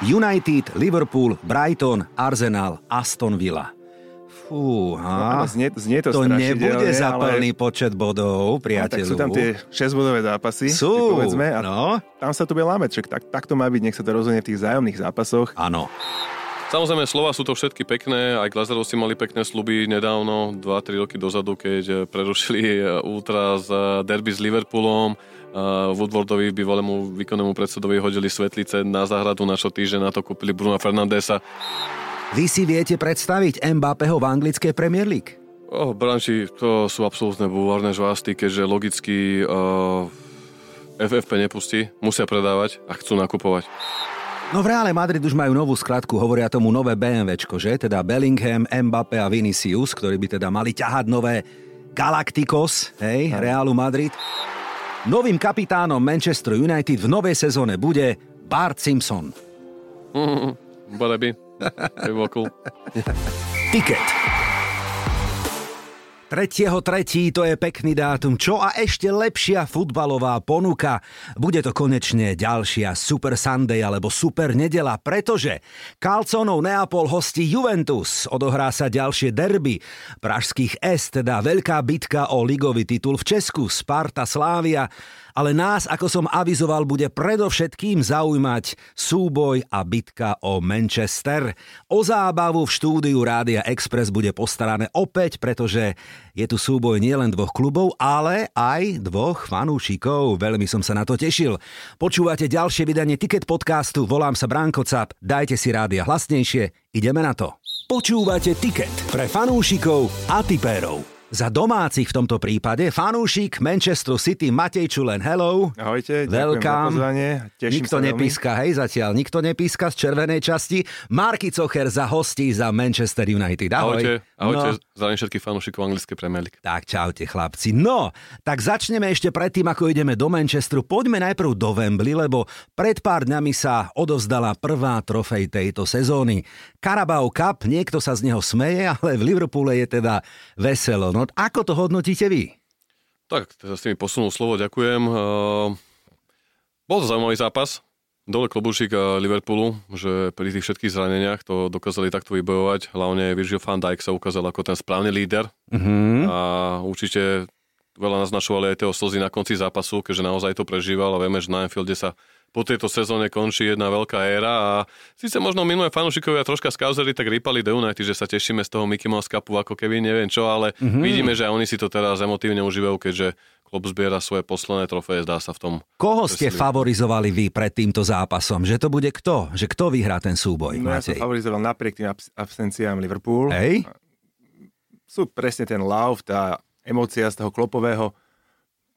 United, Liverpool, Brighton, Arsenal, Aston Villa. Fúha. No, znie, znie to, to nebude za plný ale... počet bodov, priateľu. No, tak sú tam tie 6-bodové zápasy, sú, povedzme, a no. tam sa to bude lámeť, tak, tak to má byť, nech sa to rozhodne v tých zájomných zápasoch. Áno. Samozrejme, slova sú to všetky pekné, aj Glazerovci mali pekné sluby nedávno, 2-3 roky dozadu, keď prerušili eh, ultra z eh, derby s Liverpoolom. Woodwardovi, bývalému výkonnému predsedovi, hodili svetlice na záhradu, na čo týždeň na to kúpili Bruna Fernandesa. Vy si viete predstaviť Mbappého v anglickej Premier League? Oh, branči, to sú absolútne bulvárne žvásty, keďže logicky uh, FFP nepustí, musia predávať a chcú nakupovať. No v Reále Madrid už majú novú skratku, hovoria tomu nové BMWčko, že? Teda Bellingham, Mbappé a Vinicius, ktorí by teda mali ťahať nové Galacticos, hej, Reálu Madrid. Novým kapitánom Manchester United v novej sezóne bude Bart Simpson. Mm, by. To bolo cool. Ticket. 3.3. to je pekný dátum. Čo a ešte lepšia futbalová ponuka. Bude to konečne ďalšia Super Sunday alebo Super nedela, pretože Calconov Neapol hostí Juventus. Odohrá sa ďalšie derby pražských S, teda veľká bitka o ligový titul v Česku, Sparta Slávia ale nás, ako som avizoval, bude predovšetkým zaujímať súboj a bitka o Manchester. O zábavu v štúdiu Rádia Express bude postarané opäť, pretože je tu súboj nielen dvoch klubov, ale aj dvoch fanúšikov. Veľmi som sa na to tešil. Počúvate ďalšie vydanie Ticket podcastu, volám sa Bránko Cap, dajte si rádia hlasnejšie, ideme na to. Počúvate Ticket pre fanúšikov a tipérov. Za domácich v tomto prípade fanúšik Manchester City Matej Čulen, hello. Ahojte, ďakujem za pozvanie. Teším nikto nepíska, hej, zatiaľ. Nikto nepíska z červenej časti. Marky Cocher za hostí za Manchester United. Ahoj. Ahojte, ahojte no. Zdravím všetkých fanúšikov anglické Premier League. Tak, čaute chlapci. No, tak začneme ešte predtým, ako ideme do Manchesteru. Poďme najprv do Wembley, lebo pred pár dňami sa odovzdala prvá trofej tejto sezóny. Carabao Cup, niekto sa z neho smeje, ale v Liverpoole je teda veselo. No, ako to hodnotíte vy? Tak, teda s tými posunul slovo, ďakujem. Uh, bol to zaujímavý zápas. Dole klobúšik Liverpoolu, že pri tých všetkých zraneniach to dokázali takto vybojovať. Hlavne Virgil van Dijk sa ukázal ako ten správny líder. Uh-huh. A určite veľa naznačovali aj tie slzy na konci zápasu, keďže naozaj to prežíval a vieme, že na Anfielde sa po tejto sezóne končí jedna veľká éra a síce možno minulé fanúšikovia troška skauzeli, tak rýpali do United, že sa tešíme z toho Mickey Mouse Cupu ako keby neviem čo, ale mm-hmm. vidíme, že aj oni si to teraz emotívne užívajú, keďže klub zbiera svoje posledné trofeje, zdá sa v tom. Koho ste favorizovali vy pred týmto zápasom? Že to bude kto? Že kto vyhrá ten súboj? No, ja som favorizoval napriek tým absenciám Liverpool. Hej? Sú presne ten love, tá emócia z toho klopového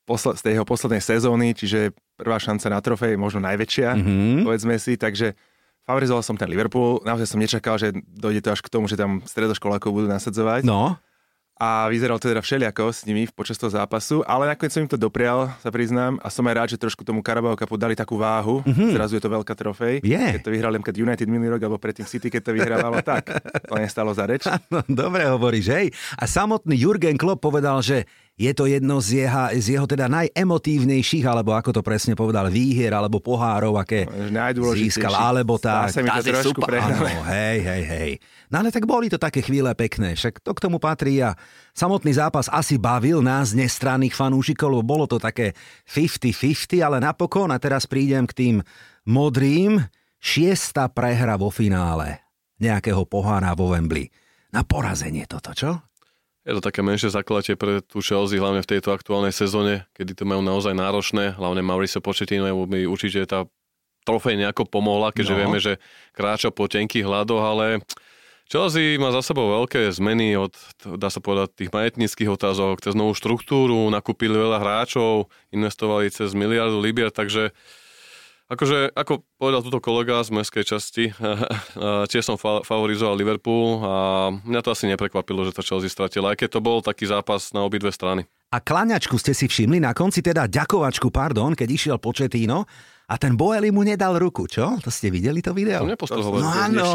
posle, z tej jeho poslednej sezóny, čiže prvá šanca na trofej, možno najväčšia, mm-hmm. povedzme si, takže favorizoval som ten Liverpool, naozaj som nečakal, že dojde to až k tomu, že tam stredoškolákov budú nasadzovať. No. A vyzeral to teda všeliako s nimi počas toho zápasu, ale nakoniec som im to doprial, sa priznám, a som aj rád, že trošku tomu Carabao Cupu dali takú váhu. Mm-hmm. Zrazu je to veľká trofej. Yeah. Keď to vyhral keď United minulý rok, alebo predtým City, keď to vyhrávalo, tak to nestalo za reč. No, dobre hovoríš, hej. A samotný Jurgen Klopp povedal, že je to jedno z jeho, z jeho teda najemotívnejších, alebo ako to presne povedal, výhier alebo pohárov, aké no, získal, alebo tak. Tá mi to trošku áno, hej, hej, hej. No ale tak boli to také chvíle pekné, však to k tomu patrí a samotný zápas asi bavil nás nestranných fanúšikov, lebo bolo to také 50-50, ale napokon, a teraz prídem k tým modrým, šiesta prehra vo finále nejakého pohára vo Wembley. Na porazenie toto, čo? Je to také menšie zakladatie pre tú Chelsea, hlavne v tejto aktuálnej sezóne, kedy to majú naozaj náročné. Hlavne Mauricio Pochettino mi určite tá trofej nejako pomohla, keďže no. vieme, že kráča po tenkých hľadoch, ale Chelsea má za sebou veľké zmeny od, dá sa povedať, tých majetnických otázok, cez novú štruktúru, nakúpili veľa hráčov, investovali cez miliardu libier, takže Akože, ako povedal túto kolega z mestskej časti, tiež som fa- favorizoval Liverpool a mňa to asi neprekvapilo, že to Chelsea stratila, aj keď to bol taký zápas na obidve strany. A klaňačku ste si všimli na konci, teda ďakovačku, pardon, keď išiel Početíno a ten Boeli mu nedal ruku, čo? To ste videli to video? To No áno,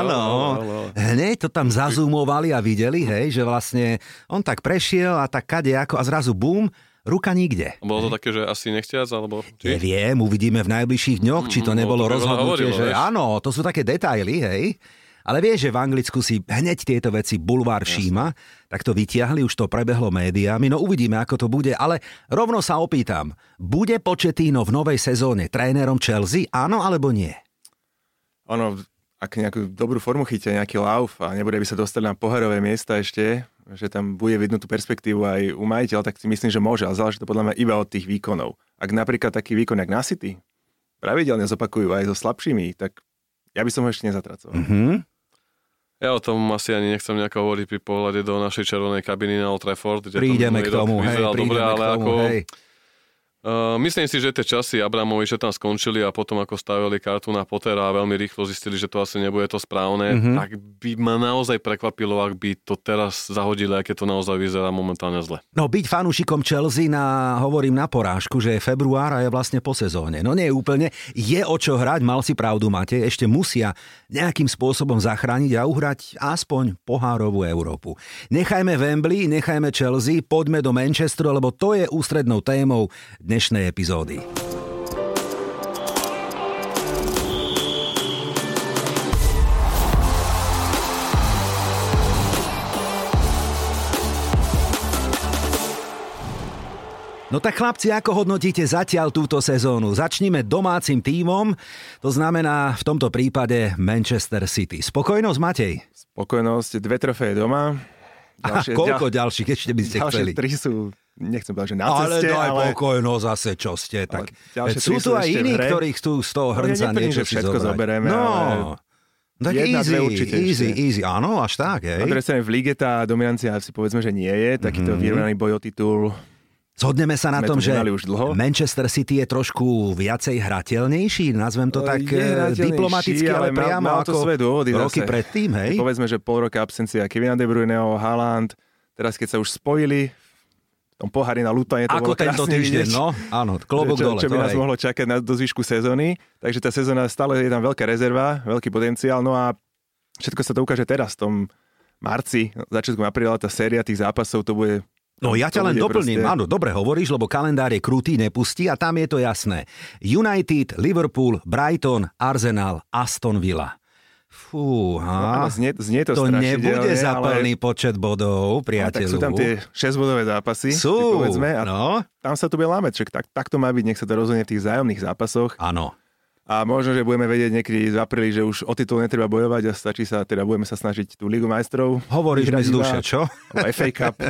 áno. Hneď to tam zazúmovali a videli, hej, že vlastne on tak prešiel a tak kade ako a zrazu bum, ruka nikde. Bolo to také, že asi nechtiac, alebo... Či? Neviem, uvidíme v najbližších dňoch, či to mm, nebolo to rozhodnutie, hovorilo, že vieš? áno, to sú také detaily, hej. Ale vieš, že v Anglicku si hneď tieto veci bulvár všíma, tak to vytiahli, už to prebehlo médiami, no uvidíme, ako to bude, ale rovno sa opýtam, bude Početíno v novej sezóne trénerom Chelsea, áno alebo nie? Ono, ak nejakú dobrú formu chytia, nejaký lauf a nebude by sa dostať na pohárové miesta ešte, že tam bude vidno tú perspektívu aj u majiteľa, tak si myslím, že môže, ale záleží to podľa mňa iba od tých výkonov. Ak napríklad taký výkon, jak na City, pravidelne zopakujú aj so slabšími, tak ja by som ho ešte nezatracoval. Mm-hmm. Ja o tom asi ani nechcem nejako hovoriť pri pohľade do našej červenej kabiny na Old Trafford. Prídeme k tomu, hej, prídeme dobre, ale k tomu, ako, hej. Uh, myslím si, že tie časy Abramovi, že tam skončili a potom ako stavili kartu na Pottera a veľmi rýchlo zistili, že to asi nebude to správne, mm-hmm. tak by ma naozaj prekvapilo, ak by to teraz zahodili, aké to naozaj vyzerá momentálne zle. No byť fanúšikom Chelsea na, hovorím na porážku, že február a je vlastne po sezóne. No nie úplne. Je o čo hrať, mal si pravdu, máte. Ešte musia nejakým spôsobom zachrániť a uhrať aspoň pohárovú Európu. Nechajme Wembley, nechajme Chelsea, poďme do Manchesteru, lebo to je ústrednou témou dnešnej epizódy. No tak chlapci, ako hodnotíte zatiaľ túto sezónu? Začnime domácim tímom, to znamená v tomto prípade Manchester City. Spokojnosť, Matej? Spokojnosť, dve trofeje doma. Ďalšie, A koľko ďal, ďalších ešte by ste ďalšie chceli? tri sú nechcem povedať, že na ale ceste, daj ale... pokoj, no zase čo ste, tak sú tu aj iní, ktorí chcú z toho hrnca no, niečo že všetko zobrať. zoberieme, no. ale... Tak Jedna, easy, určite easy, ešte. easy, áno, až tak, hej. Na druhej strane v lige tá dominancia si povedzme, že nie je, takýto mm-hmm. vyrovnaný boj o titul. Zhodneme sa na tom, tu že už dlho. Manchester City je trošku viacej hrateľnejší, nazvem to tak Je eh, diplomaticky, ale, ale mal- priamo mal to ako svoje dôvody roky zase. predtým, hej? Povedzme, že pol roka absencia Kevina De Bruyneho, Haaland, teraz keď sa už spojili, v tom pohári na lutanie to Ako tento týždeň, no, áno, klobok čo, dole. čo by nás hej. mohlo čakať na, do zvyšku sezóny. Takže tá sezóna stále je tam veľká rezerva, veľký potenciál. No a všetko sa to ukáže teraz, v tom marci, začiatkom apríla, tá séria tých zápasov, to bude No ja ťa len doplním, proste- áno, dobre hovoríš, lebo kalendár je krutý, nepustí a tam je to jasné. United, Liverpool, Brighton, Arsenal, Aston Villa. Fú, No, znie, znie to, to nebude za ale- počet bodov, No, tak priateľu. sú tam tie 6-bodové zápasy, Sú, povedzme, a no, tam sa tu bude lámeť, však tak, tak to má byť, nech sa to rozhodne v tých zájomných zápasoch áno. A možno, že budeme vedieť niekedy v apríli, že už o titul netreba bojovať a stačí sa, teda budeme sa snažiť tú Ligu majstrov. Hovoríš mi z duše, čo? FA Cup.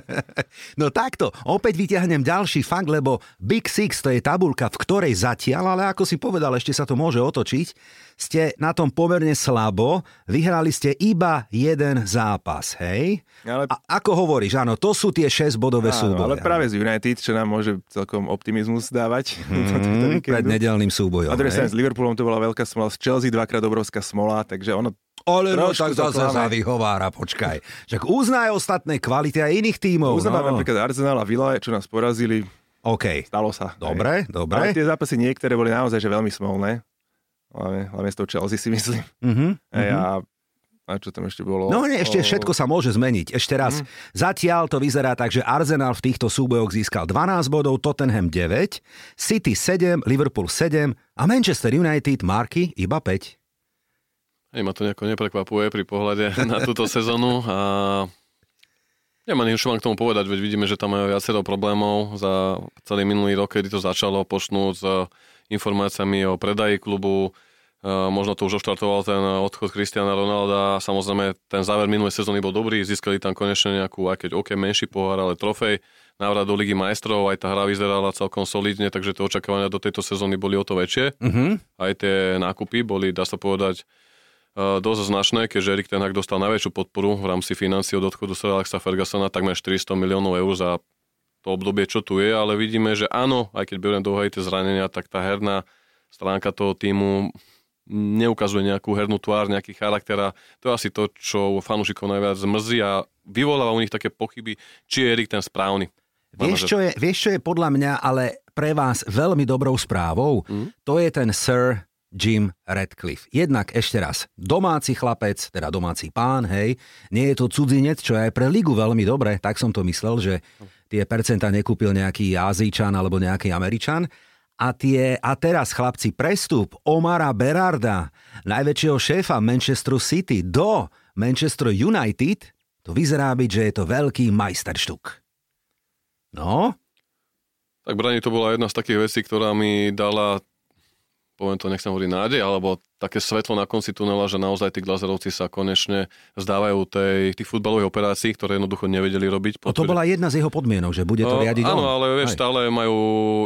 No takto, opäť vyťahnem ďalší fakt, lebo Big Six to je tabulka, v ktorej zatiaľ, ale ako si povedal, ešte sa to môže otočiť, ste na tom pomerne slabo, vyhrali ste iba jeden zápas, hej? Ale, A ako hovoríš, áno, to sú tie 6-bodové áno, súboje. ale práve z United, čo nám môže celkom optimizmus dávať. Mm, pred nedelným súbojom. A druhej strane hej? S Liverpoolom to bola veľká smola, z Chelsea dvakrát obrovská smola, takže ono Ale no, tak to zase sa vyhovára, počkaj. Však uznaj ostatné kvality aj iných tímov. uznávam no. napríklad Arsenal a Villa, čo nás porazili, OK, stalo sa. dobre, Hej. dobre. Ale tie zápasy niektoré boli naozaj že veľmi smolné. Hlavne, hlavne s tou Chelsea si myslím. Mhm, Hej, mhm. a, a čo tam ešte bolo? No nie, ešte O- všetko sa môže zmeniť. Ešte raz, Mhm. zatiaľ to vyzerá tak, že Arsenal v týchto súbojoch získal 12 bodov, Tottenham 9, City 7, Liverpool 7 a Manchester United Marky iba 5. Hej, ma to nejako neprekvapuje pri pohľade na túto sezónu a nemám nič mám k tomu povedať, veď vidíme, že tam majú viacero problémov za celý minulý rok, kedy to začalo počnúť s informáciami o predaji klubu, možno to už oštartoval ten odchod Cristiana Ronalda, samozrejme ten záver minulej sezóny bol dobrý, získali tam konečne nejakú, aj keď OK, menší pohár, ale trofej, návrat do Ligy majstrov, aj tá hra vyzerala celkom solidne, takže tie očakávania do tejto sezóny boli o to väčšie. Uh-huh. aj tie nákupy boli, dá sa povedať, eh, dosť značné, keďže Erik Ten Hag dostal najväčšiu podporu v rámci financií od odchodu Sir Alexa Fergusona, takmer 400 miliónov eur za to obdobie, čo tu je, ale vidíme, že áno, aj keď beriem do tie zranenia, tak tá herná stránka toho týmu neukazuje nejakú hernú tvár, nejaký charakter a to je asi to, čo fanúšikov najviac mrzí a vyvoláva u nich také pochyby, či je Erik ten správny. Vieš čo, je, vieš, čo je podľa mňa ale pre vás veľmi dobrou správou? Mhm. To je ten Sir Jim Radcliffe. Jednak ešte raz, domáci chlapec, teda domáci pán, hej, nie je to cudzinec, čo je aj pre ligu veľmi dobre, tak som to myslel, že tie percentá nekúpil nejaký Azíčan alebo nejaký Američan. A, tie, a teraz, chlapci, prestup Omara Berarda, najväčšieho šéfa Manchester City, do Manchester United, to vyzerá byť, že je to veľký majsterštuk. No? Tak Brani, to bola jedna z takých vecí, ktorá mi dala poviem to, nechcem hovoriť nádej, alebo také svetlo na konci tunela, že naozaj tí glazerovci sa konečne zdávajú tej, tých futbalových operácií, ktoré jednoducho nevedeli robiť. No to bola jedna z jeho podmienok, že bude to riadiť Áno, ale vieš, stále majú,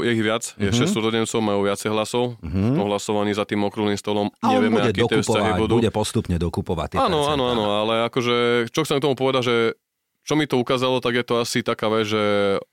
je ich viac, je uh-huh. 6 súrodencov, majú viacej hlasov uh-huh. tom hlasovaní za tým okrúhlym stolom. A Nevieme, aký tie budú. bude postupne dokupovať. Áno, áno, áno, ale akože, čo chcem k tomu povedať, že čo mi to ukázalo, tak je to asi taká vec, že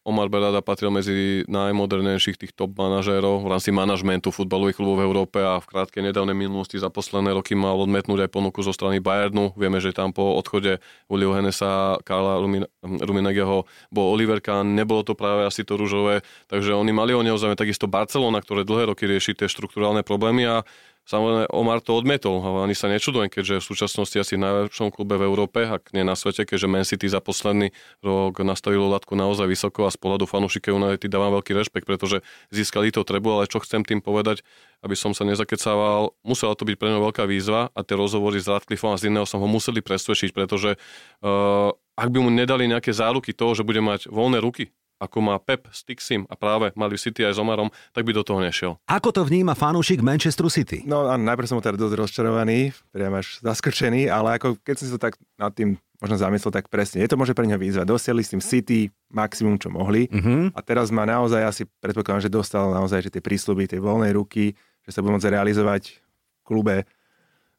Omar Berada patril medzi najmodernejších tých top manažérov v rámci manažmentu futbalových klubov v Európe a v krátkej nedávnej minulosti za posledné roky mal odmetnúť aj ponuku zo strany Bayernu. Vieme, že tam po odchode Ulio Henesa, Karla Ruminageho bol Oliver Kahn, nebolo to práve asi to rúžové, takže oni mali o neho takisto Barcelona, ktoré dlhé roky rieši tie štruktúrálne problémy a Samozrejme, Omar to odmetol, ale ani sa nečudujem, keďže v súčasnosti asi v najlepšom klube v Európe, ak nie na svete, keďže Man City za posledný rok nastavilo latku naozaj vysoko a z pohľadu fanúšikov United dávam veľký rešpekt, pretože získali to trebu, ale čo chcem tým povedať, aby som sa nezakecával, musela to byť pre neho veľká výzva a tie rozhovory s Radcliffeom a z iného som ho museli presvedčiť, pretože uh, ak by mu nedali nejaké záruky toho, že bude mať voľné ruky, ako má Pep s Tixim a práve mali City aj s Omarom, tak by do toho nešiel. Ako to vníma fanúšik Manchester City? No a najprv som teda dosť rozčarovaný, priam až zaskočený, ale ako keď som sa tak nad tým možno zamyslel, tak presne, je to môže pre neho výzva. Dosiahli s tým City maximum, čo mohli uh-huh. a teraz má naozaj asi, predpokladám, že dostal naozaj že tie prísľuby, tie voľnej ruky, že sa bude môcť realizovať v klube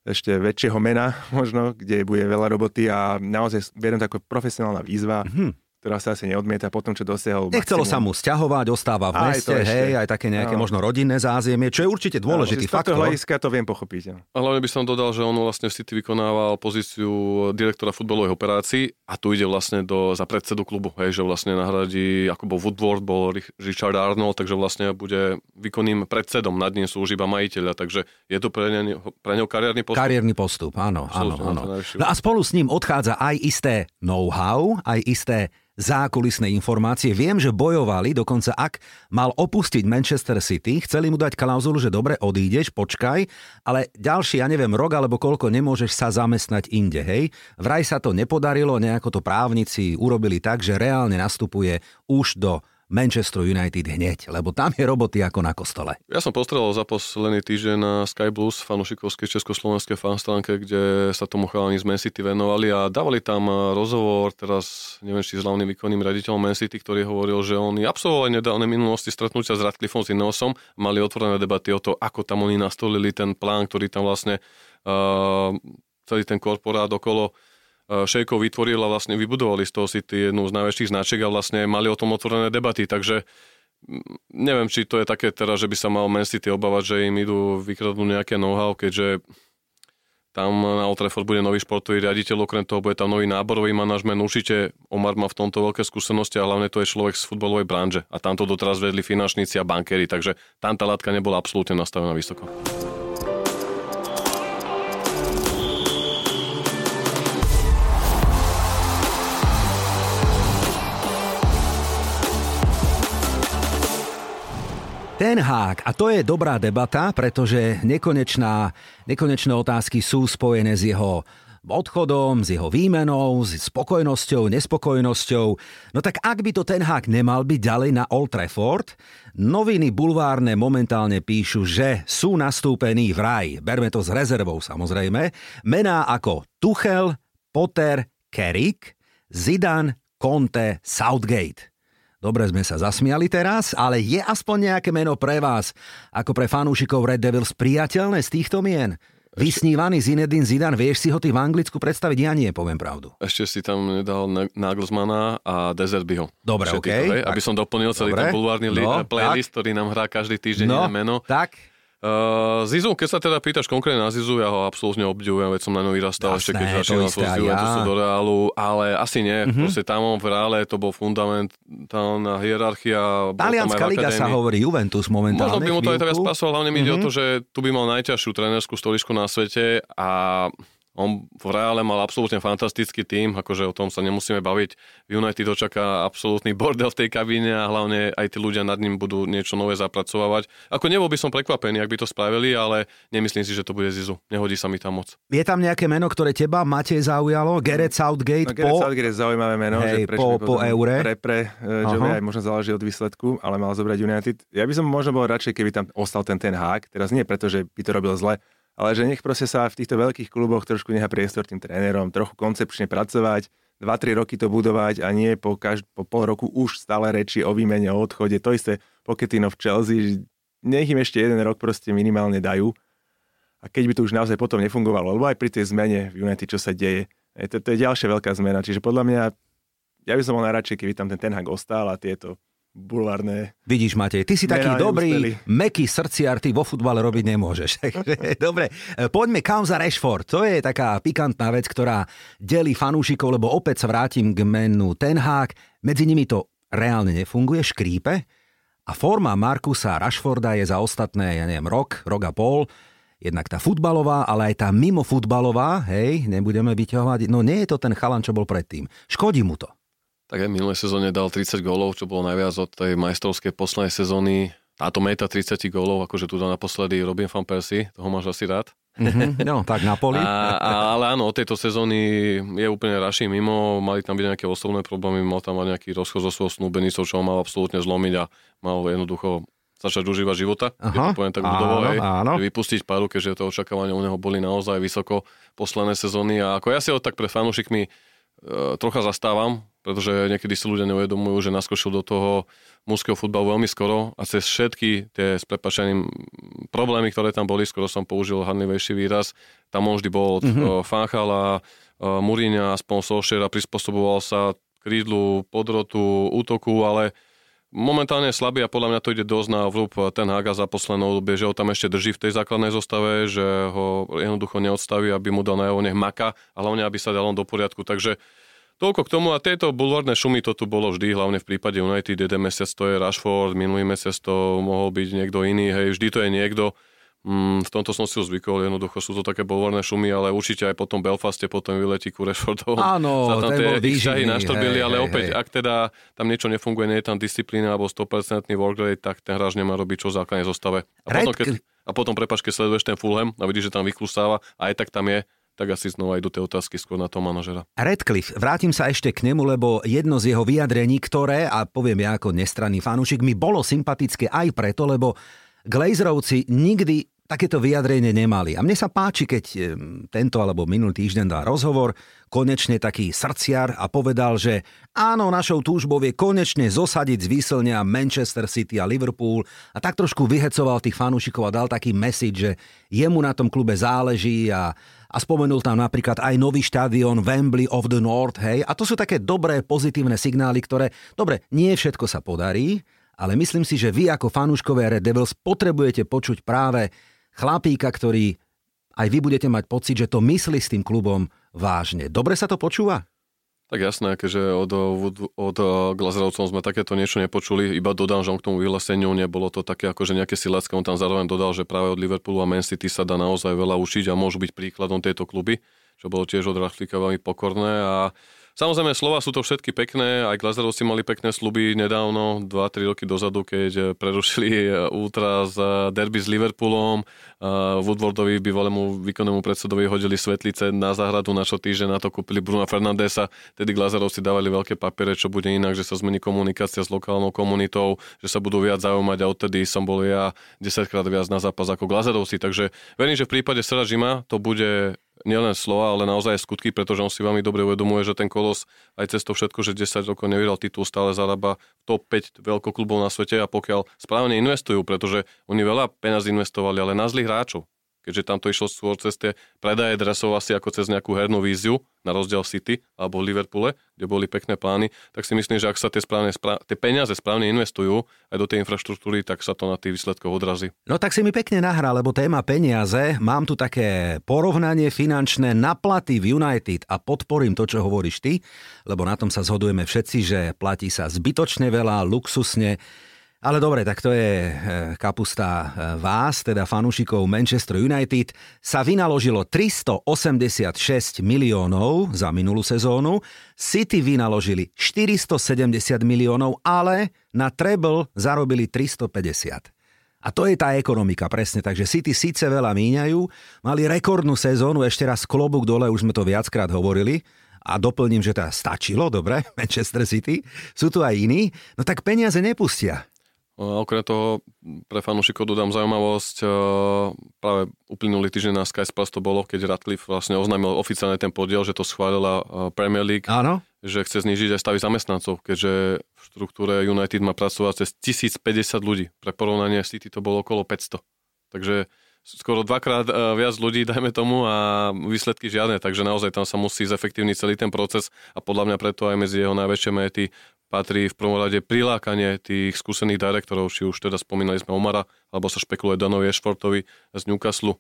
ešte väčšieho mena možno, kde bude veľa roboty a naozaj beriem to ako profesionálna výzva. Uh-huh ktorá sa asi neodmieta po tom, čo dosiahol. Nechcelo maximum. sa mu stiahovať, ostáva v meste, aj hej, aj také nejaké no. možno rodinné zázemie, čo je určite dôležitý no, faktor. Z hľadiska to viem pochopiť. A hlavne by som dodal, že on vlastne v City vykonával pozíciu direktora futbalových operácií a tu ide vlastne do, za predsedu klubu, hej, že vlastne nahradí, ako bol Woodward, bol Richard Arnold, takže vlastne bude výkonným predsedom, nad ním slúži iba majiteľa, takže je to pre, ne, pre neho kariérny postup. Kariérny postup, áno, áno, áno. No a spolu s ním odchádza aj isté know-how, aj isté zákulisné informácie. Viem, že bojovali, dokonca ak mal opustiť Manchester City, chceli mu dať klauzulu, že dobre, odídeš, počkaj, ale ďalší, ja neviem, rok alebo koľko nemôžeš sa zamestnať inde, hej. Vraj sa to nepodarilo, nejako to právnici urobili tak, že reálne nastupuje už do Manchester United hneď, lebo tam je roboty ako na kostole. Ja som postrelal za posledný týždeň na Sky Blues, fanušikovskej československej fanstránke, kde sa tomu chalani z Man City venovali a dávali tam rozhovor teraz, neviem, či s hlavným výkonným raditeľom Man City, ktorý hovoril, že oni absolvovali nedávne minulosti stretnutia s Radcliffom s Ineosom, mali otvorené debaty o to, ako tam oni nastolili ten plán, ktorý tam vlastne uh, celý ten korporát okolo šejkov vytvoril a vlastne vybudovali z toho City jednu z najväčších značiek a vlastne mali o tom otvorené debaty, takže mm, neviem, či to je také teraz, že by sa mal Man City obávať, že im idú vykradnúť nejaké know-how, keďže tam na Old Trafford bude nový športový riaditeľ, okrem toho bude tam nový náborový manažment. Určite Omar má v tomto veľké skúsenosti a hlavne to je človek z futbalovej branže. A tam to doteraz vedli finančníci a bankéri, takže tam tá látka nebola absolútne nastavená vysoko. Ten hák, a to je dobrá debata, pretože nekonečná, nekonečné otázky sú spojené s jeho odchodom, s jeho výmenou, s spokojnosťou, nespokojnosťou. No tak ak by to ten hák nemal byť ďalej na Old Trafford, noviny bulvárne momentálne píšu, že sú nastúpení v raj. Berme to s rezervou samozrejme. Mená ako Tuchel, Potter, Carrick, Zidane, Conte, Southgate. Dobre sme sa zasmiali teraz, ale je aspoň nejaké meno pre vás, ako pre fanúšikov Red Devils priateľné z týchto mien? Vysnívaný Zinedine Zidane, vieš si ho ty v Anglicku predstaviť? Ja nie, poviem pravdu. Ešte si tam nedal Nagelsmana a Deserbyho. Dobre, okej. Okay. Aby som doplnil celý Dobre. ten bulvárny no, playlist, tak. ktorý nám hrá každý týždeň no, meno. tak. Uh, Zizu, keď sa teda pýtaš konkrétne na Zizu, ja ho absolútne obdivujem, veď som na ňu vyrastal ešte keď začínal svoj ja. do Reálu, ale asi nie. Mm-hmm. Proste tam v Reále to bol fundamentálna hierarchia. Talianská liga sa hovorí Juventus momentálne. Možno by mu to aj teraz pasovalo, hlavne mi mm-hmm. ide o mhm. to, že tu by mal najťažšiu trénerskú stoličku na svete a On v reále mal absolútne fantastický tým, akože o tom sa nemusíme baviť. United očaká absolútny bordel v tej kabíne a hlavne aj tí ľudia nad ním budú niečo nové zapracovať. Ako nebol by som prekvapený, ak by to spravili, ale nemyslím si, že to bude Zizu. Nehodí sa mi tam moc. Je tam nejaké meno, ktoré teba, Matej, zaujalo? Gareth Southgate no, po... Southgate je zaujímavé meno, hej, že po, po eure. Pre, pre, uh, aj možno záleží od výsledku, ale mal zobrať United. Ja by som možno bol radšej, keby tam ostal ten ten hák. Teraz nie preto, že by to robil zle, ale že nech proste sa v týchto veľkých kluboch trošku nechá priestor tým trénerom, trochu koncepčne pracovať, 2-3 roky to budovať a nie po, každ- po pol roku už stále reči o výmene, o odchode. To isté Pochettino v Chelsea, nech im ešte jeden rok proste minimálne dajú. A keď by to už naozaj potom nefungovalo, lebo aj pri tej zmene v United, čo sa deje, to, to je ďalšia veľká zmena. Čiže podľa mňa, ja by som bol najradšej, keby tam ten Ten Hag ostal a tieto bulvárne... Vidíš, Matej, ty si taký dobrý, meký srdciar, ty vo futbale robiť nemôžeš. Dobre, poďme kauza Rashford. To je taká pikantná vec, ktorá delí fanúšikov, lebo opäť sa vrátim k menu Ten Hag. Medzi nimi to reálne nefunguje, škrípe. A forma Markusa Rashforda je za ostatné, ja neviem, rok, rok a pol, jednak tá futbalová, ale aj tá mimo futbalová, hej, nebudeme vyťahovať, no nie je to ten chalan, čo bol predtým. Škodí mu to. Tak aj minulé sezóne dal 30 gólov, čo bolo najviac od tej majstrovskej poslednej sezóny. Táto meta 30 gólov, akože tu naposledy Robin van Persie, toho máš asi rád. Mm-hmm, no, tak Napoli. A, a, ale áno, od tejto sezóny je úplne raší mimo, mali tam byť nejaké osobné problémy, mal tam mať nejaký rozchod so svojou snúbenicou, čo ho mal absolútne zlomiť a mal jednoducho začať užívať života, Aha, to poviem tak budovo, áno, áno. vypustiť páru, keďže to očakávania u neho boli naozaj vysoko posledné sezóny a ako ja si ho tak pre fanúšikmi e, trocha zastávam, pretože niekedy si ľudia neuvedomujú, že naskočil do toho mužského futbalu veľmi skoro a cez všetky tie s prepačením problémy, ktoré tam boli, skoro som použil hanlivejší výraz, tam on vždy bol od mm-hmm. Fanchala, Muríňa, aspoň Solskjaer a prispôsoboval sa krídlu, podrotu, útoku, ale momentálne je slabý a podľa mňa to ide dosť na vrúb ten Haga za poslednou dobie, že ho tam ešte drží v tej základnej zostave, že ho jednoducho neodstaví, aby mu dal najavo nech maka a hlavne, aby sa dal do poriadku. Takže Toľko k tomu a tieto bulvárne šumy to tu bolo vždy, hlavne v prípade United, jeden mesiac to je Rashford, minulý mesiac to mohol byť niekto iný, hej, vždy to je niekto. Mm, v tomto som si už zvykol, jednoducho sú to také bulvárne šumy, ale určite aj po tom Belfaste, potom vyletí ku Rashfordovom. Áno, sa tam tie výživný, naštrbili, ale hej, opäť, hej. ak teda tam niečo nefunguje, nie je tam disciplína alebo 100% work rate, tak ten hráč nemá robiť čo v základnej zostave. A potom, keď, a potom prepač, keď sleduješ ten Fulham a vidíš, že tam vyklusáva a aj tak tam je, tak asi znova idú tie otázky skôr na toho manažera. Redcliffe, vrátim sa ešte k nemu, lebo jedno z jeho vyjadrení, ktoré, a poviem ja ako nestranný fanúšik, mi bolo sympatické aj preto, lebo Glazerovci nikdy takéto vyjadrenie nemali. A mne sa páči, keď tento alebo minulý týždeň dal rozhovor, konečne taký srdciar a povedal, že áno, našou túžbou je konečne zosadiť z výslňa Manchester City a Liverpool a tak trošku vyhecoval tých fanúšikov a dal taký message, že jemu na tom klube záleží a, a spomenul tam napríklad aj nový štadión Wembley of the North, hej. A to sú také dobré, pozitívne signály, ktoré, dobre, nie všetko sa podarí, ale myslím si, že vy ako fanúškové Red Devils potrebujete počuť práve chlapíka, ktorý aj vy budete mať pocit, že to myslí s tým klubom vážne. Dobre sa to počúva? Tak jasné, keďže od, od, od Glazerovcov sme takéto niečo nepočuli, iba dodám, že on k tomu vyhláseniu nebolo to také ako, že nejaké silacké, on tam zároveň dodal, že práve od Liverpoolu a Man City sa dá naozaj veľa učiť a môžu byť príkladom tejto kluby, čo bolo tiež od Raflika veľmi pokorné a Samozrejme, slova sú to všetky pekné, aj Glazerovci mali pekné sluby nedávno, 2-3 roky dozadu, keď eh, prerušili eh, z eh, derby s Liverpoolom. Woodwardovi, bývalému výkonnému predsedovi, hodili svetlice na záhradu, na čo týždeň na to kúpili Bruna Fernandesa. Tedy Glazerovci dávali veľké papiere, čo bude inak, že sa zmení komunikácia s lokálnou komunitou, že sa budú viac zaujímať a odtedy som bol ja 10 krát viac na zápas ako Glazerovci. Takže verím, že v prípade Sera Žima to bude nielen slova, ale naozaj skutky, pretože on si veľmi dobre uvedomuje, že ten kolos aj cez to všetko, že 10 rokov nevyhral titul, stále zarába top 5 veľkoklubov na svete a pokiaľ správne investujú, pretože oni veľa peniaz investovali, ale na zlých hráčov keďže tam to išlo skôr cez tie predaje dresov asi ako cez nejakú hernú víziu, na rozdiel City alebo Liverpoole, kde boli pekné plány, tak si myslím, že ak sa tie, správne, správne, tie peniaze správne investujú aj do tej infraštruktúry, tak sa to na tých výsledkoch odrazí. No tak si mi pekne nahrá, lebo téma peniaze, mám tu také porovnanie finančné na platy v United a podporím to, čo hovoríš ty, lebo na tom sa zhodujeme všetci, že platí sa zbytočne veľa, luxusne, Ale dobre, tak to je e, kapusta e, vás, teda fanúšikov Manchester United. Sa vynaložilo 386 miliónov za minulú sezónu, City vynaložili 470 miliónov, ale na treble zarobili 350. A to je tá ekonomika, presne. Takže City síce veľa míňajú, mali rekordnú sezónu, ešte raz klobúk dole, už sme to viackrát hovorili, a doplním, že teda stačilo, dobre, Manchester City, sú tu aj iní, no tak peniaze nepustia. A okrem toho pre fanúšikov dodám zaujímavosť. Práve uplynulý týždeň na Sky Sports to bolo, keď Radcliffe vlastne oznámil oficiálne ten podiel, že to schválila Premier League. Áno. Že chce znižiť aj stavy zamestnancov, keďže v štruktúre United má pracovať cez 1050 ľudí. Pre porovnanie City to bolo okolo 500. Takže skoro dvakrát viac ľudí, dajme tomu, a výsledky žiadne, takže naozaj tam sa musí zefektívniť celý ten proces a podľa mňa preto aj medzi jeho najväčšie méty patrí v prvom rade prilákanie tých skúsených direktorov, či už teda spomínali sme Omara, alebo sa špekuluje Danovi Ešfortovi z Newcastle.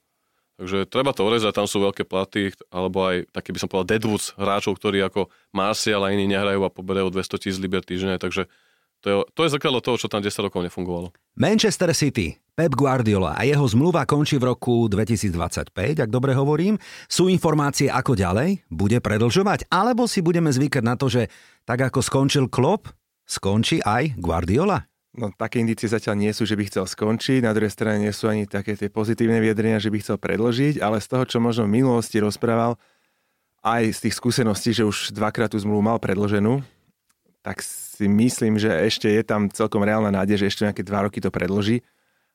Takže treba to orezať, tam sú veľké platy, alebo aj taký by som povedal Deadwoods, hráčov, ktorí ako Martial a iní nehrajú a poberajú 200 tisíc liber týždne, takže to je, to je zrkadlo toho, čo tam 10 rokov nefungovalo. Manchester City, Pep Guardiola a jeho zmluva končí v roku 2025, ak dobre hovorím. Sú informácie, ako ďalej? Bude predlžovať? Alebo si budeme zvykať na to, že tak ako skončil Klopp, skončí aj Guardiola? No také indície zatiaľ nie sú, že by chcel skončiť, na druhej strane nie sú ani také tie pozitívne vyjadrenia, že by chcel predložiť, ale z toho, čo možno v minulosti rozprával, aj z tých skúseností, že už dvakrát tú zmluvu mal predloženú, tak si myslím, že ešte je tam celkom reálna nádej, že ešte nejaké dva roky to predloží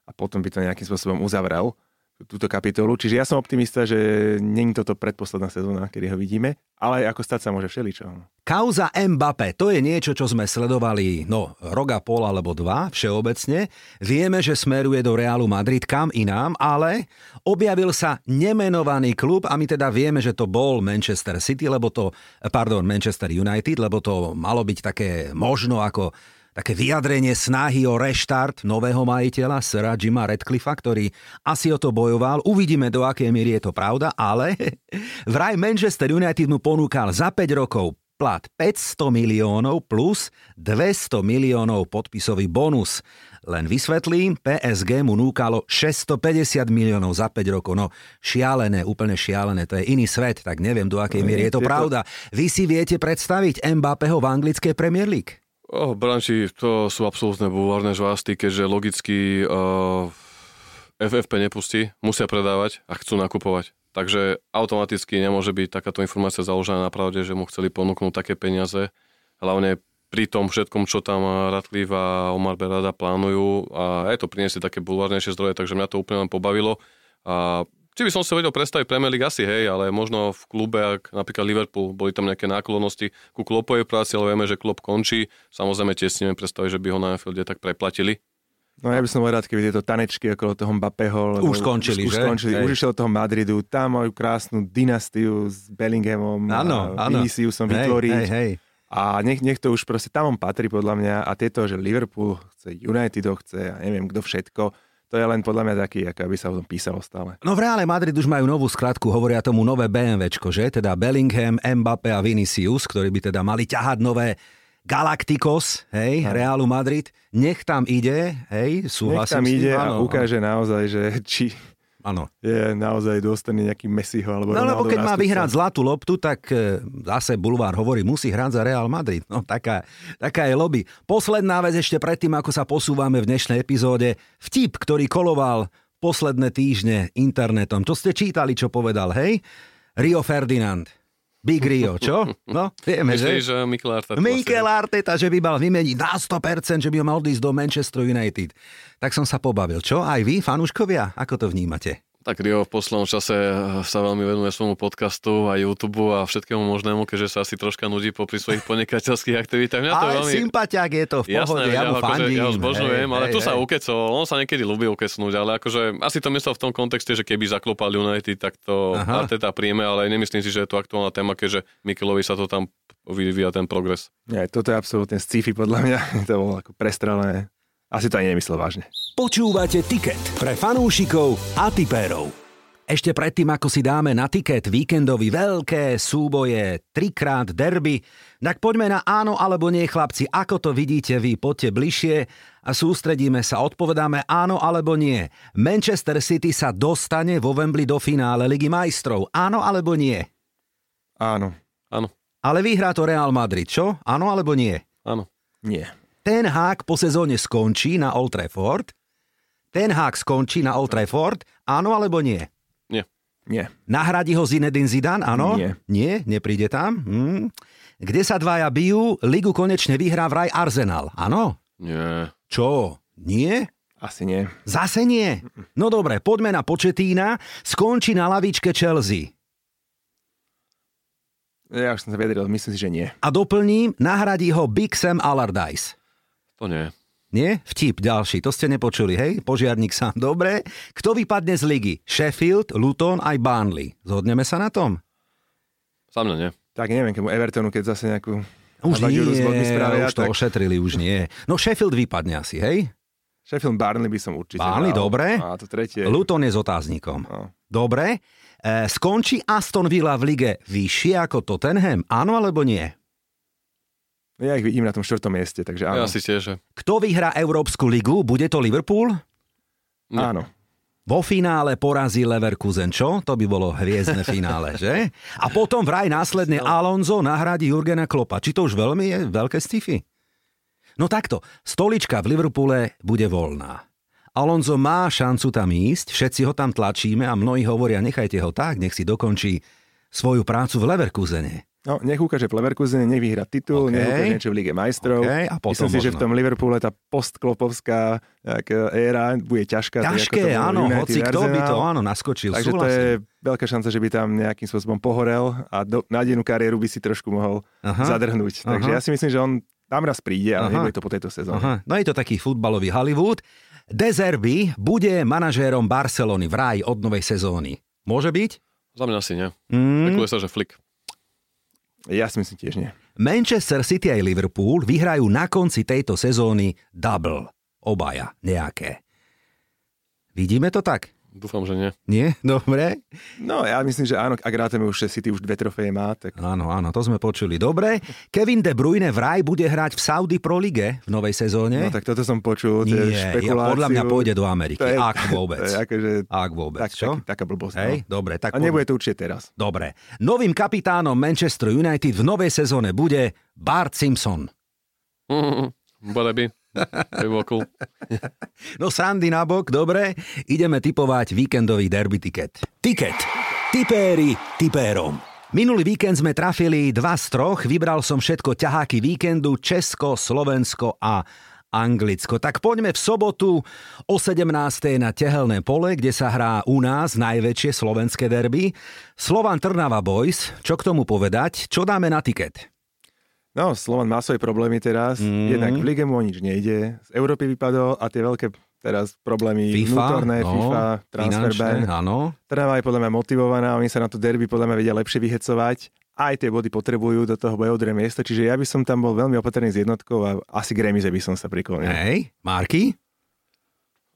a potom by to nejakým spôsobom uzavrel túto kapitolu. Čiže ja som optimista, že není toto predposledná sezóna, kedy ho vidíme, ale ako stať sa môže všeličo. Kauza Mbappé, to je niečo, čo sme sledovali no, rok a pol alebo dva všeobecne. Vieme, že smeruje do Realu Madrid kam inám, ale objavil sa nemenovaný klub a my teda vieme, že to bol Manchester City, lebo to, pardon, Manchester United, lebo to malo byť také možno ako také vyjadrenie snahy o reštart nového majiteľa, Sira Jima Redcliffa, ktorý asi o to bojoval. Uvidíme, do akej miery je to pravda, ale vraj Manchester United mu ponúkal za 5 rokov plat 500 miliónov plus 200 miliónov podpisový bonus. Len vysvetlím, PSG mu núkalo 650 miliónov za 5 rokov. No šialené, úplne šialené, to je iný svet, tak neviem do akej miery je to pravda. Vy si viete predstaviť Mbappého v anglickej Premier League? Oh, branči, to sú absolútne bulvárne žvásty, keďže logicky uh, FFP nepustí, musia predávať a chcú nakupovať. Takže automaticky nemôže byť takáto informácia založená na pravde, že mu chceli ponúknuť také peniaze. Hlavne pri tom všetkom, čo tam Ratliv a Omar Berada plánujú a aj to priniesie také bulvárnejšie zdroje, takže mňa to úplne len pobavilo. A či by som si vedel predstaviť Premier League asi, hej, ale možno v klube, ak napríklad Liverpool, boli tam nejaké náklonosti ku Klopovej práci, ale vieme, že Klop končí. Samozrejme tiež si neviem predstaviť, že by ho na Anfielde tak preplatili. No ja by som bol rád, keby tieto tanečky okolo toho Mbappého... Už skončili, už, že? Už skončili, už išiel toho Madridu, tam majú krásnu dynastiu s Bellinghamom áno, a Viniciusom hej, vytvoriť. Hej, hej. A nech, nech to už proste tam on patrí podľa mňa a tieto, že Liverpool chce, United ho chce, a neviem kto všetko, to je len podľa mňa taký, ako aby sa o tom písalo stále. No v Reále Madrid už majú novú skratku, hovoria tomu nové BMWčko, že? Teda Bellingham, Mbappé a Vinicius, ktorí by teda mali ťahať nové Galacticos, hej, aj. Reálu Madrid. Nech tam ide, hej, súhlasím Nech tam ide tým, a ukáže naozaj, že či, Áno. Je naozaj dostane nejaký Messiho alebo No lebo keď má vyhrať zlatú loptu, tak e, zase Bulvár hovorí, musí hrať za Real Madrid. No taká, taká je lobby. Posledná vec ešte predtým, ako sa posúvame v dnešnej epizóde. Vtip, ktorý koloval posledné týždne internetom. Čo ste čítali, čo povedal, hej? Rio Ferdinand. Big Rio, čo? No, vieme, Myslíš, že? že Mikel Arteta? Mikel Arteta, že by mal vymeniť na 100%, že by mal odísť do Manchester United. Tak som sa pobavil. Čo? Aj vy, fanúškovia? Ako to vnímate? Tak Rio v poslednom čase eh, sa veľmi venuje svojmu podcastu a YouTube a všetkému možnému, keďže sa asi troška nudí popri svojich podnikateľských aktivitách. Mňa to Ale veľmi... sympatiak je to v pohode, Jasné, ja mu akože, fandím. ja ho zbožňujem, hej, ale hej, tu sa hej. ukecol, on sa niekedy ľubí ukecnúť, ale akože asi to myslel v tom kontexte, že keby zaklopal United, tak to Aha. Arteta príjme, ale nemyslím si, že je to aktuálna téma, keďže Mikelovi sa to tam vyvíja ten progres. Nie, toto je absolútne sci-fi podľa mňa. to bolo ako prestrelené. Asi to ani nemyslel vážne. Počúvate Ticket pre fanúšikov a tipérov. Ešte predtým, ako si dáme na tiket víkendový veľké súboje, trikrát derby, tak poďme na áno alebo nie, chlapci. Ako to vidíte vy? Poďte bližšie a sústredíme sa. Odpovedáme áno alebo nie. Manchester City sa dostane vo Wembley do finále Ligy majstrov. Áno alebo nie? Áno. Áno. Ale vyhrá to Real Madrid, čo? Áno alebo nie? Áno. Nie. Ten hák po sezóne skončí na Old Trafford. Ten hák skončí na Old Trafford. Áno alebo nie? Nie. Nahradí ho Zinedine Zidane, áno? Nie. Nie, nepríde tam. Hm. Kde sa dvaja bijú, ligu konečne vyhrá vraj Arsenal, áno? Nie. Čo? Nie? Asi nie. Zase nie? No dobre, poďme na Početína. Skončí na lavičke Chelsea. Ja už som sa vyjadril, myslím si, že nie. A doplním, nahradí ho Big Sam Allardyce. To nie. Nie? Vtip ďalší, to ste nepočuli, hej? Požiarník sám. Dobre. Kto vypadne z ligy? Sheffield, Luton aj Burnley. Zhodneme sa na tom? Za mňa nie. Tak neviem, keď mu Evertonu, keď zase nejakú Už nie, spravia, už to tak ošetrili, už nie. No Sheffield vypadne asi, hej? Sheffield Barnley by som určite Burnley, dal. dobre. A to tretie. Luton je s otáznikom. No. Dobre. E, skončí Aston Villa v lige vyššie ako Tottenham? Áno alebo nie? Ja ich vidím na tom štvrtom mieste, takže áno. Ja si tiež, že Kto vyhrá Európsku ligu? Bude to Liverpool? Nie. Áno. Vo finále porazí Leverkusen, čo? To by bolo hviezdne finále, že? A potom vraj následne Alonso nahradí Jurgena Klopa. Či to už veľmi je veľké sci-fi? No takto, stolička v Liverpoole bude voľná. Alonso má šancu tam ísť, všetci ho tam tlačíme a mnohí hovoria, nechajte ho tak, nech si dokončí svoju prácu v Leverkusene. No, nech ukáže v Leverkusene, nech vyhrá titul, OK. nech ukáže niečo v Lige majstrov. OK, a potom Myslím si, že v možno. tom Liverpoole tá postklopovská tak, éra bude ťažká. tak to Ťažké, bolo áno, United, hoci kto by to Arsenal. áno naskočil, Takže to súhlasím. je veľká šanca, že by tam nejakým spôsobom pohorel a do, nádejnú kariéru by si trošku mohol Aha. zadrhnúť. Takže Aha. ja si myslím, že on tam raz príde, ale Aha. nebude to po tejto sezóne. Aha, no je to taký futbalový Hollywood. Dezerby bude manažérom Barcelony vraj od novej sezóny. Môže byť? za mňa asi nie. Mm. Spekuluje sa, že flik. Ja si myslím tiež nie. Manchester City aj Liverpool vyhrajú na konci tejto sezóny double. Obaja nejaké. Vidíme to tak? Dúfam, že nie. Nie? Dobre. No ja myslím, že áno, ak rátame už, že City už dve trofeje má, tak Áno, áno, to sme počuli. Dobre. Kevin De Bruyne vraj bude hrať v Saudi Pro Lige v novej sezóne. no, tak toto som počul, to Nie, je ja, podľa mňa pôjde do Ameriky. To je- Ak vôbec. To je akože, Ak vôbec, tak, čo? taký, taká blbosť. Hej, no. dobre. Tak A nebude to určite teraz. Dobre. Novým kapitánom Manchester United v novej sezóne bude Bart Simpson. Bude by. To bolo cool. No srandy nabok, dobre. Ideme typovať víkendový derby tiket. Tiket. Tipéri tipérom. Minulý víkend sme trafili dva z troch, vybral som všetko ťaháky víkendu Česko, Slovensko a Anglicko. Tak poďme v sobotu o 17. na Tehelné pole, kde sa hrá u nás najväčšie slovenské derby. Slovan Trnava Boys, čo k tomu povedať? Čo dáme na tiket? No, Slovan má svoje problémy teraz. Mm. Jednak v Lige mu o nič nejde. Z Európy vypadol a tie veľké teraz problémy FIFA, vnútorné, no, FIFA, transfer ban. áno. Trnava je podľa mňa motivovaná, oni sa na to derby podľa mňa vedia lepšie vyhecovať. Aj tie body potrebujú do toho boja o druhé miesto, čiže ja by som tam bol veľmi opatrný s jednotkou a asi k remize by som sa priklonil. Hej, Marky?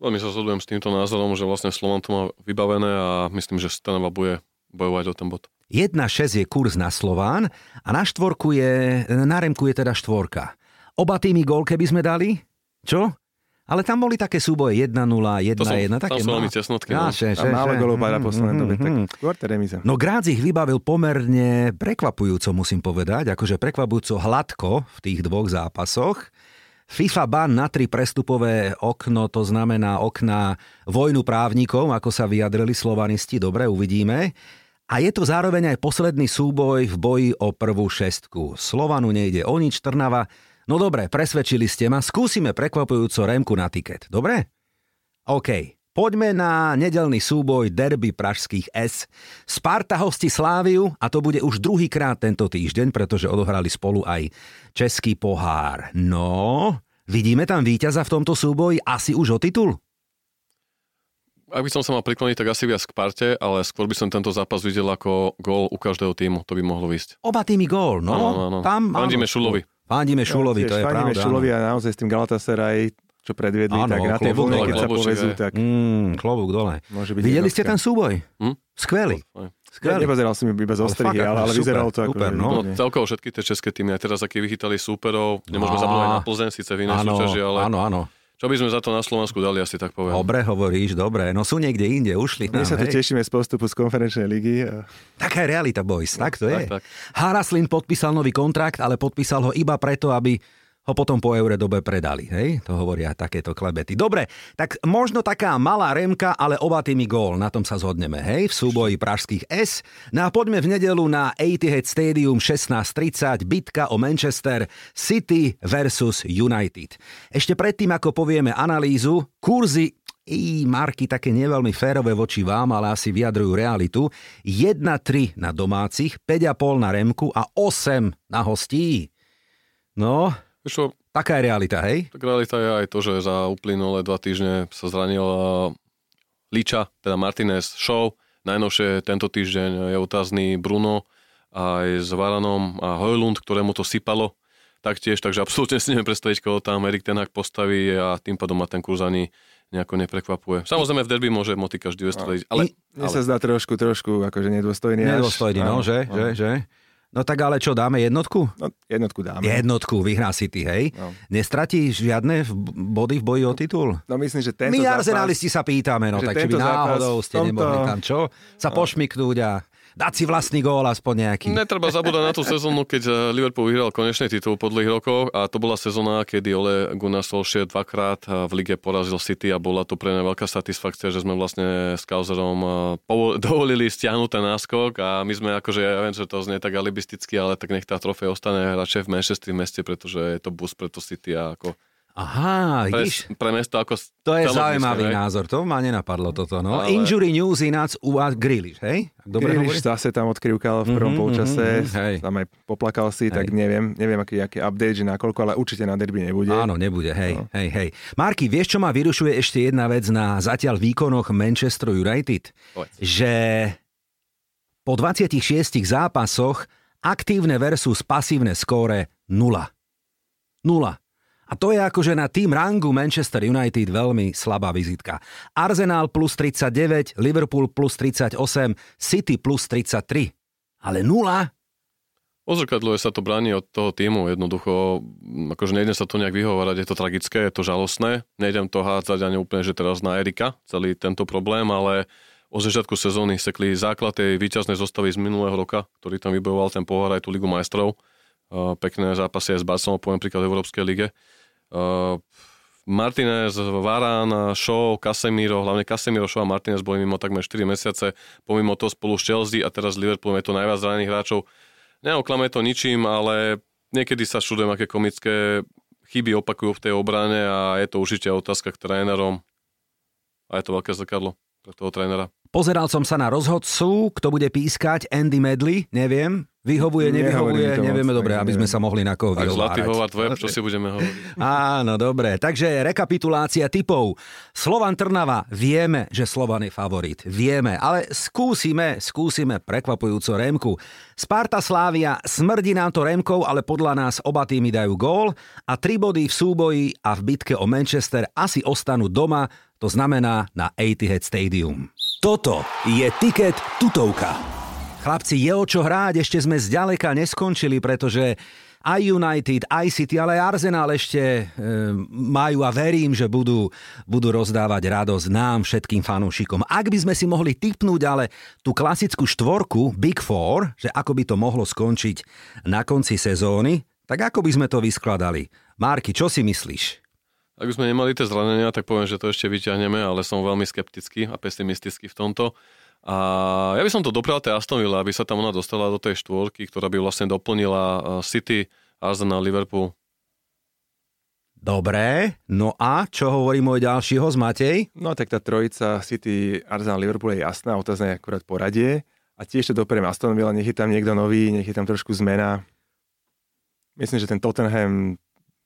Veľmi sa zhodujem s týmto názorom, že vlastne Slovan to má vybavené a myslím, že Stanova bude bojovať o ten bod. 1,6 je kurz na Slován a na štvorku je, na remku je teda štvorka. Oba týmy gól, keby sme dali? Čo? Ale tam boli také súboje 1-0, 1-1, To som, také tam sú veľmi tesnotky. No. Á, že, A že, málo golov padá v poslednej Mhm, dobe, tak mhm. skôr tá remiza. No Grác ich vybavil pomerne prekvapujúco, musím povedať, akože prekvapujúco hladko v tých dvoch zápasoch. FIFA ban na tri prestupové okno, to znamená okna vojnu právnikov, ako sa vyjadrili slovanisti, dobre, uvidíme. A je to zároveň aj posledný súboj v boji o prvú šestku. Slovanu nejde o nič, Trnava. No dobre, presvedčili ste ma, skúsime prekvapujúco Remku na tiket, dobre? OK, poďme na nedelný súboj derby pražských S. Sparta hosti Sláviu a to bude už druhýkrát tento týždeň, pretože odohrali spolu aj Český pohár. No, vidíme tam víťaza v tomto súboji asi už o titul? Ak by som sa mal prikloniť, tak asi viac k parte, ale skôr by som tento zápas videl ako gól u každého týmu. To by mohlo ísť. Oba týmy gól, no. Áno, áno. Tam, Fandíme. Šulovi. Fandíme Šulovi, Tiež to je fandíme pravda. Šulovi áno. a naozaj s tým Galatasaray, čo predviedli, Áno, tak na tej vlne, keď sa povezú, tak Mm, klobúk dole. môže byť Videli ste ten súboj? Hm? Skvelý. Skvelý. Nepozeral som iba zo strihy, ale, ale, vyzeralo to super, ako... No. no celkovo všetky tie české týmy, aj teraz, aký vychytali súperov, nemôžeme zabúdať na Plzeň, síce v inej súťaži, ale... Áno, áno. Čo by sme za to na Slovensku dali, asi tak poviem. Dobre hovoríš, dobre. No sú niekde inde, ušli My sa tu tešíme z postupu z konferenčnej ligy. A... Taká je realita, boys, tak to je. Tak, tak. Haraslin podpísal nový kontrakt, ale podpísal ho iba preto, aby ho potom po eure dobe predali. Hej? To hovoria takéto klebety. Dobre, tak možno taká malá remka, ale oba tými gól. Na tom sa zhodneme. Hej? V súboji pražských S. No a poďme v nedelu na Etihad Stadium 16.30. Bitka o Manchester City versus United. Ešte predtým, ako povieme analýzu, kurzy i marky také neveľmi férové voči vám, ale asi vyjadrujú realitu. 1-3 na domácich, 5,5 na Remku a 8 na hostí. No, Čo, taká je realita, hej? tak realita je aj to, že za uplynulé dva týždne sa zranil uh, Liča, teda Martinez Show. Najnovšie tento týždeň je otázny Bruno aj s Varanom a Hojlund, ktorému to sypalo taktiež, takže absolútne si neviem predstaviť, koho tam Erik Tenák postaví a tým pádom ma ten kurz ani nejako neprekvapuje. Samozrejme v derby môže moty každý vystreliť, ale, Mne ale sa zdá trošku, trošku akože nedôstojný. až. Nedôstojný, no, Áno, že, že, že? No tak ale čo, dáme jednotku? No, jednotku dáme. Jednotku, vyhrá City, hej? No. Nestratí žiadne body v boji o titul? No myslím, že tento My zápas... arsenalisti sa pýtame, no tak či by tento zápas náhodou ste tomto- nemohli tam čo? Sa pošmiknúť a dať si vlastný gól aspoň nejaký. Netreba zabúdať na tú sezónu, keď eh, Liverpool vyhral konečný titul po dlhých rokoch a to bola sezóna, kedy Ole Gunnar Solskjaer dvakrát eh, v lige porazil City a bola to pre mňa veľká satisfakcia, že sme vlastne s Kauzerom eh, dovolili stiahnuť ten náskok a my sme akože, ja viem, že to znie tak alibisticky, ale tak nech tá trofej ostane radšej v Manchestri v meste, pretože je to bus pre to City a ako Aha, pre, vidíš? pre mesto ako To je zaujímavý hej. názor, to ma nenapadlo toto. No. Ale- Injury news ináč u vás Grealish, hej? Dobre Grealish zase tam odkrivkal v prvom Mhm, polčase, mhm, hej. tam aj poplakal si, tak Hej. neviem, neviem aký, aký update, že nakoľko, ale určite na derby nebude. Áno, nebude, hej, No. hej, hej. Marky, vieš, čo ma vyrušuje ešte jedna vec na zatiaľ výkonoch Manchester United? Povedz. Že po 26 zápasoch aktívne versus pasívne skóre 0. 0. A to je akože na tým rangu Manchester United veľmi slabá vizitka. Arsenal plus 39, Liverpool plus 38, City plus 33. Ale 0? Odzrkadľuje sa to bráni od toho týmu, jednoducho, akože nejdem sa to nejak vyhovárať, je to tragické, je to žalostné, nejdem to hádzať ani úplne, že teraz na Erika, celý tento problém, ale od začiatku sezóny sekli základ tej víťaznej zostavy z minulého roka, ktorý tam vybojoval ten pohár aj tú Ligu majstrov, pekné zápasy aj s Barcelonou, poviem príklad v Európskej lige. Martinez, Varán, Shaw, Casemiro, hlavne Casemiro, Shaw a Martinez boli mimo takmer 4 mesiace, pomimo toho spolu s Chelsea a teraz s Liverpoolom je to najviac zranených hráčov. Neoklame to ničím, ale niekedy sa šudujem, aké komické chyby opakujú v tej obrane a je to určite otázka k trénerom a je to veľké zrkadlo pre toho trénera. Pozeral som sa na rozhodcu, kto bude pískať, Andy Medley, neviem, vyhovuje, nevyhovuje, nevieme dobre, aby neviem. sme sa mohli na koho Tak Zlatý vyhovárať. Howard Web, čo si budeme hovoriť? Áno, dobre. Takže rekapitulácia typov. Slovan Trnava, vieme, že Slovan je favorit. Vieme, ale skúsime, skúsime prekvapujúco Remku. Sparta Slávia, smrdí nám to Remkou, ale podľa nás oba týmy dajú gól a tri body v súboji a v bitke o Manchester asi ostanú doma, to znamená na Etihad Stadium. Toto je tiket tutovka. Chlapci, je o čo hráť, ešte sme zďaleka neskončili, pretože aj United, aj City, ale aj Arsenal ešte e, majú a verím, že budú, budú rozdávať radosť nám, všetkým fanúšikom. Ak by sme si mohli typnúť ale tú klasickú štvorku Big Four, že ako by to mohlo skončiť na konci sezóny, tak ako by sme to vyskladali? Marky, čo si myslíš? Ak sme nemali tie zranenia, tak poviem, že to ešte vyťahneme, ale som veľmi skeptický a pesimistický v tomto. A ja by som to doprial tej Aston Villa, aby sa tam ona dostala do tej štvorky, ktorá by vlastne doplnila uh, City, Arsenal, Liverpool. Dobre, no a čo hovorí môj ďalší host Matej? No tak tá trojica City, Arsenal, Liverpool je jasná, otázne je akurát poradie. A tiež to dopriem Aston Villa, nech je tam niekto nový, nech je tam trošku zmena. Myslím, že ten Tottenham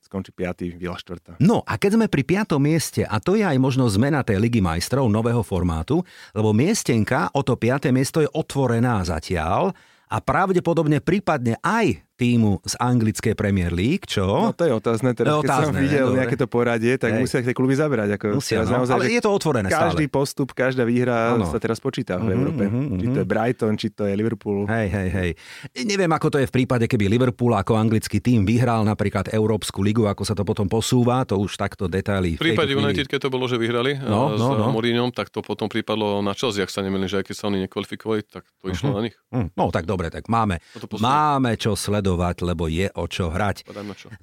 skončí 5. Villa 4. No a keď sme pri piatom mieste, a to je aj možno zmena tej Ligy majstrov nového formátu, lebo miestenka o to piaté miesto je otvorená zatiaľ a pravdepodobne prípadne aj týmu z anglickej Premier League, čo? No to je otázne, teraz je keď som videl dobre. nejaké to poradie, tak Hej. musia tie kluby zaberať. Ako musia, no, naozaj, ale je to otvorené Každý stále. postup, každá výhra ano. sa teraz počíta v Mhm, Európe. mhm, Či to je Brighton, či to je Liverpool. Hej, hej, hej. Neviem, ako to je v prípade, keby Liverpool ako anglický tým vyhral napríklad Európsku ligu, ako sa to potom posúva, to už takto detaily. V prípade United, keď to bolo, že vyhrali No, no, s no, no. Mourinhom, tak to potom prípadlo na Chelsea, ak sa nemýlim, že aj keď sa oni nekvalifikovali, tak to išlo na nich. Hm, No tak dobre, tak máme, máme čo sledovať, lebo je o čo hrať.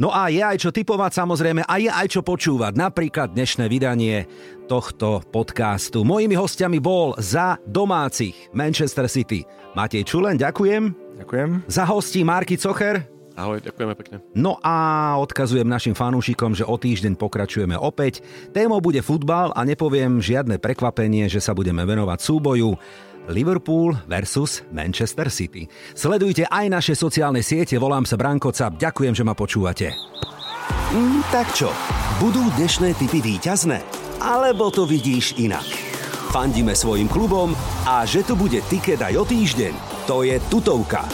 No a je aj čo typovať samozrejme a je aj čo počúvať. Napríklad dnešné vydanie tohto podcastu. Mojimi hostiami bol za domácich Manchester City Matej Čulen, ďakujem. Ďakujem. Za hostí Marky Cocher. Ahoj, ďakujeme pekne. No a odkazujem našim fanúšikom, že o týždeň pokračujeme opäť. Témou bude futbal a nepoviem žiadne prekvapenie, že sa budeme venovať súboju Liverpool versus Manchester City. Sledujte aj naše sociálne siete, volám sa Branko Cap, ďakujem, že ma počúvate. Mm, tak čo, budú dnešné typy víťazné? Alebo to vidíš inak? Fandíme svojim klubom a že tu bude tiket aj o týždeň, to je tutovka.